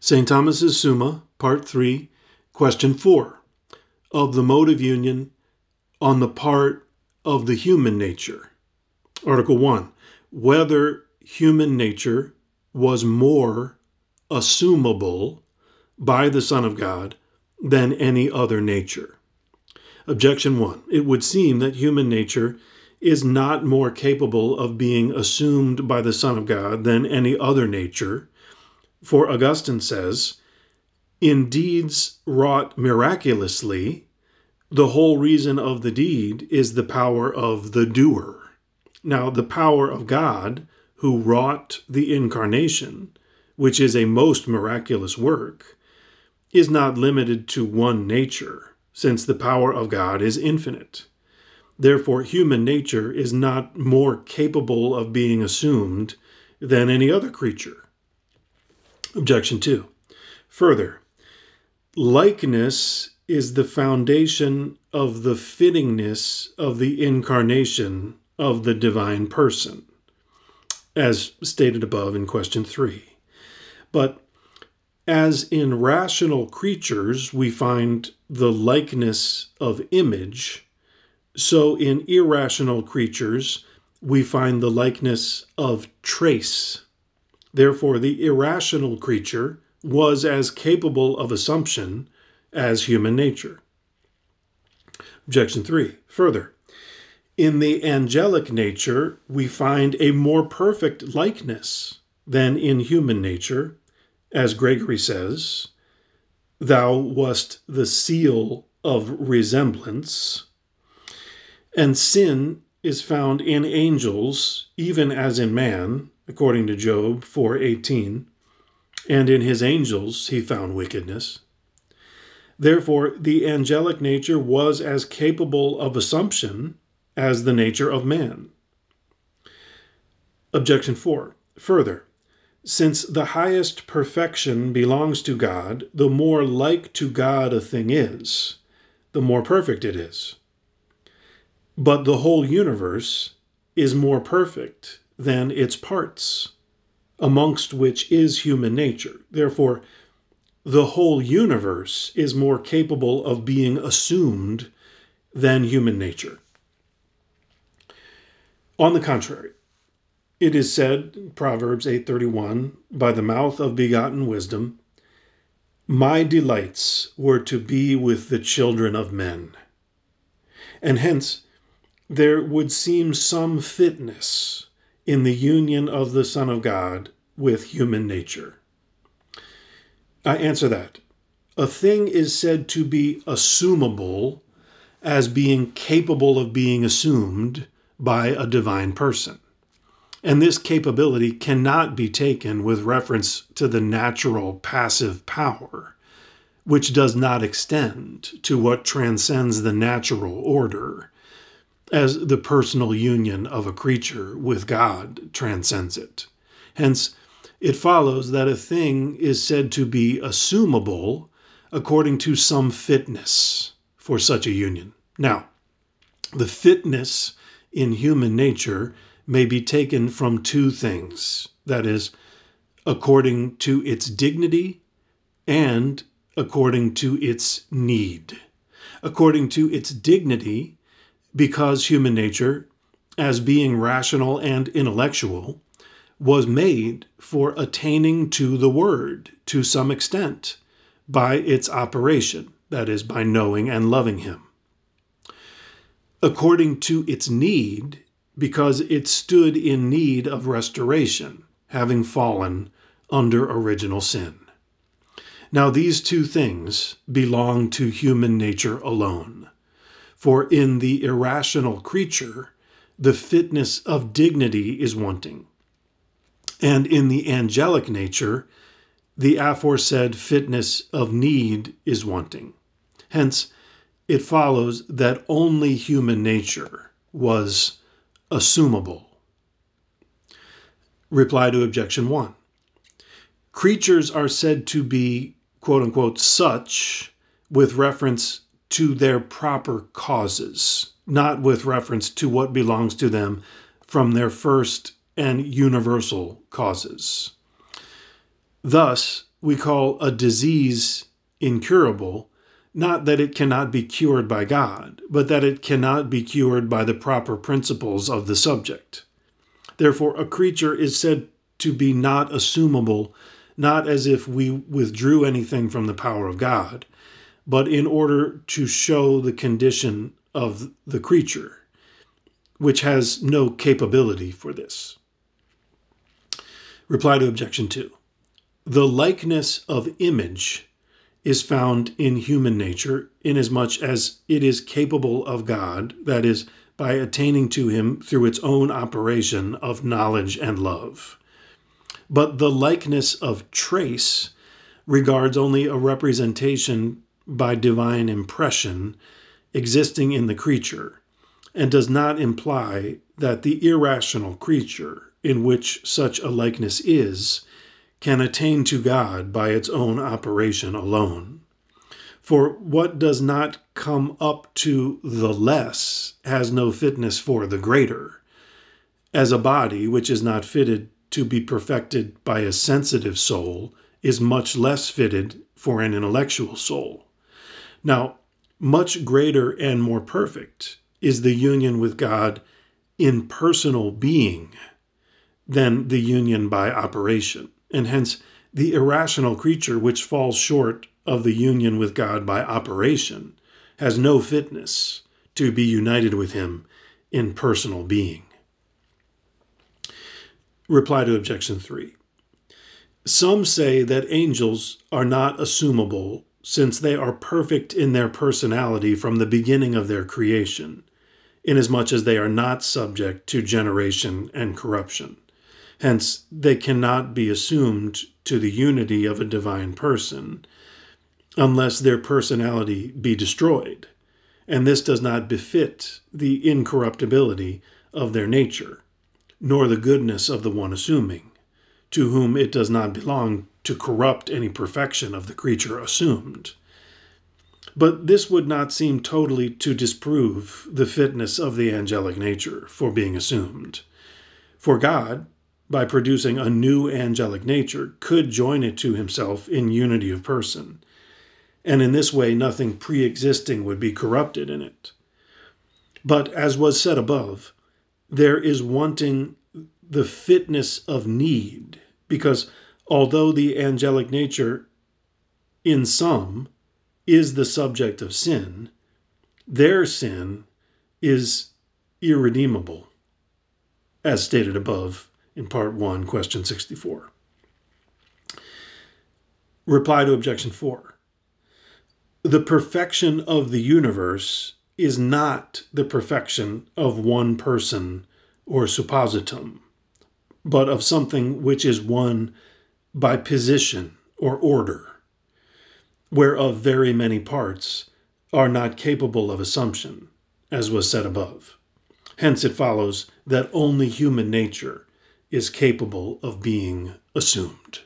St. Thomas's Summa, Part 3, Question 4, of the mode of union on the part of the human nature. Article 1. Whether human nature was more assumable by the Son of God than any other nature. Objection 1. It would seem that human nature is not more capable of being assumed by the Son of God than any other nature. For Augustine says, In deeds wrought miraculously, the whole reason of the deed is the power of the doer. Now, the power of God, who wrought the incarnation, which is a most miraculous work, is not limited to one nature, since the power of God is infinite. Therefore, human nature is not more capable of being assumed than any other creature. Objection 2. Further, likeness is the foundation of the fittingness of the incarnation of the divine person, as stated above in question 3. But as in rational creatures we find the likeness of image, so in irrational creatures we find the likeness of trace. Therefore, the irrational creature was as capable of assumption as human nature. Objection 3. Further, in the angelic nature we find a more perfect likeness than in human nature as Gregory says, Thou wast the seal of resemblance. And sin is found in angels, even as in man, according to Job 4:18. And in his angels he found wickedness. Therefore, the angelic nature was as capable of assumption as the nature of man. Objection 4. Further, since the highest perfection belongs to God, the more like to God a thing is, the more perfect it is. But the whole universe is more perfect than its parts, amongst which is human nature. Therefore, the whole universe is more capable of being assumed than human nature. On the contrary, it is said, Proverbs 8:31, by the mouth of begotten wisdom, "My delights were to be with the children of men." And hence there would seem some fitness in the union of the Son of God with human nature. I answer that a thing is said to be assumable as being capable of being assumed by a divine person. And this capability cannot be taken with reference to the natural passive power, which does not extend to what transcends the natural order, as the personal union of a creature with God transcends it. Hence, it follows that a thing is said to be assumable according to some fitness for such a union. Now, the fitness in human nature may be taken from two things that is, according to its dignity and according to its need. According to its dignity, because human nature, as being rational and intellectual, was made for attaining to the Word to some extent by its operation, that is, by knowing and loving Him. According to its need, because it stood in need of restoration, having fallen under original sin. Now, these two things belong to human nature alone. For in the irrational creature, the fitness of dignity is wanting. And in the angelic nature, the aforesaid fitness of need is wanting. Hence, it follows that only human nature was assumable. Reply to objection 1. Creatures are said to be, quote unquote, such with reference to their proper causes, not with reference to what belongs to them from their first and universal causes. Thus, we call a disease incurable, not that it cannot be cured by God, but that it cannot be cured by the proper principles of the subject. Therefore, a creature is said to be not assumable, not as if we withdrew anything from the power of God, but in order to show the condition of the creature, which has no capability for this. Reply to objection 2. The likeness of image is found in human nature inasmuch as it is capable of God, that is, by attaining to him through its own operation of knowledge and love. But the likeness of trace regards only a representation by divine impression existing in the creature, and does not imply that the irrational creature in which such a likeness is can attain to God by its own operation alone. For what does not come up to the less has no fitness for the greater, as a body which is not fitted to be perfected by a sensitive soul is much less fitted for an intellectual soul. Now, much greater and more perfect is the union with God in personal being than the union by operation, and hence the irrational creature which falls short of the union with God by operation has no fitness to be united with Him in personal being. Reply to Objection 3. Some say that angels are not assumable since they are perfect in their personality from the beginning of their creation, inasmuch as they are not subject to generation and corruption. Hence, they cannot be assumed to the unity of a divine person unless their personality be destroyed, and this does not befit the incorruptibility of their nature, nor the goodness of the one assuming, to whom it does not belong to corrupt any perfection of the creature assumed. But this would not seem totally to disprove the fitness of the angelic nature for being assumed. For God, by producing a new angelic nature, could join it to himself in unity of person, and in this way nothing pre existing would be corrupted in it. But as was said above, there is wanting the fitness of need, because although the angelic nature in some is the subject of sin, their sin is irredeemable, as stated above in Part 1, Question 64. Reply to Objection 4. The perfection of the universe is not the perfection of one person or suppositum, but of something which is one by position or order, whereof very many parts are not capable of assumption, as was said above. Hence it follows that only human nature is capable of being assumed.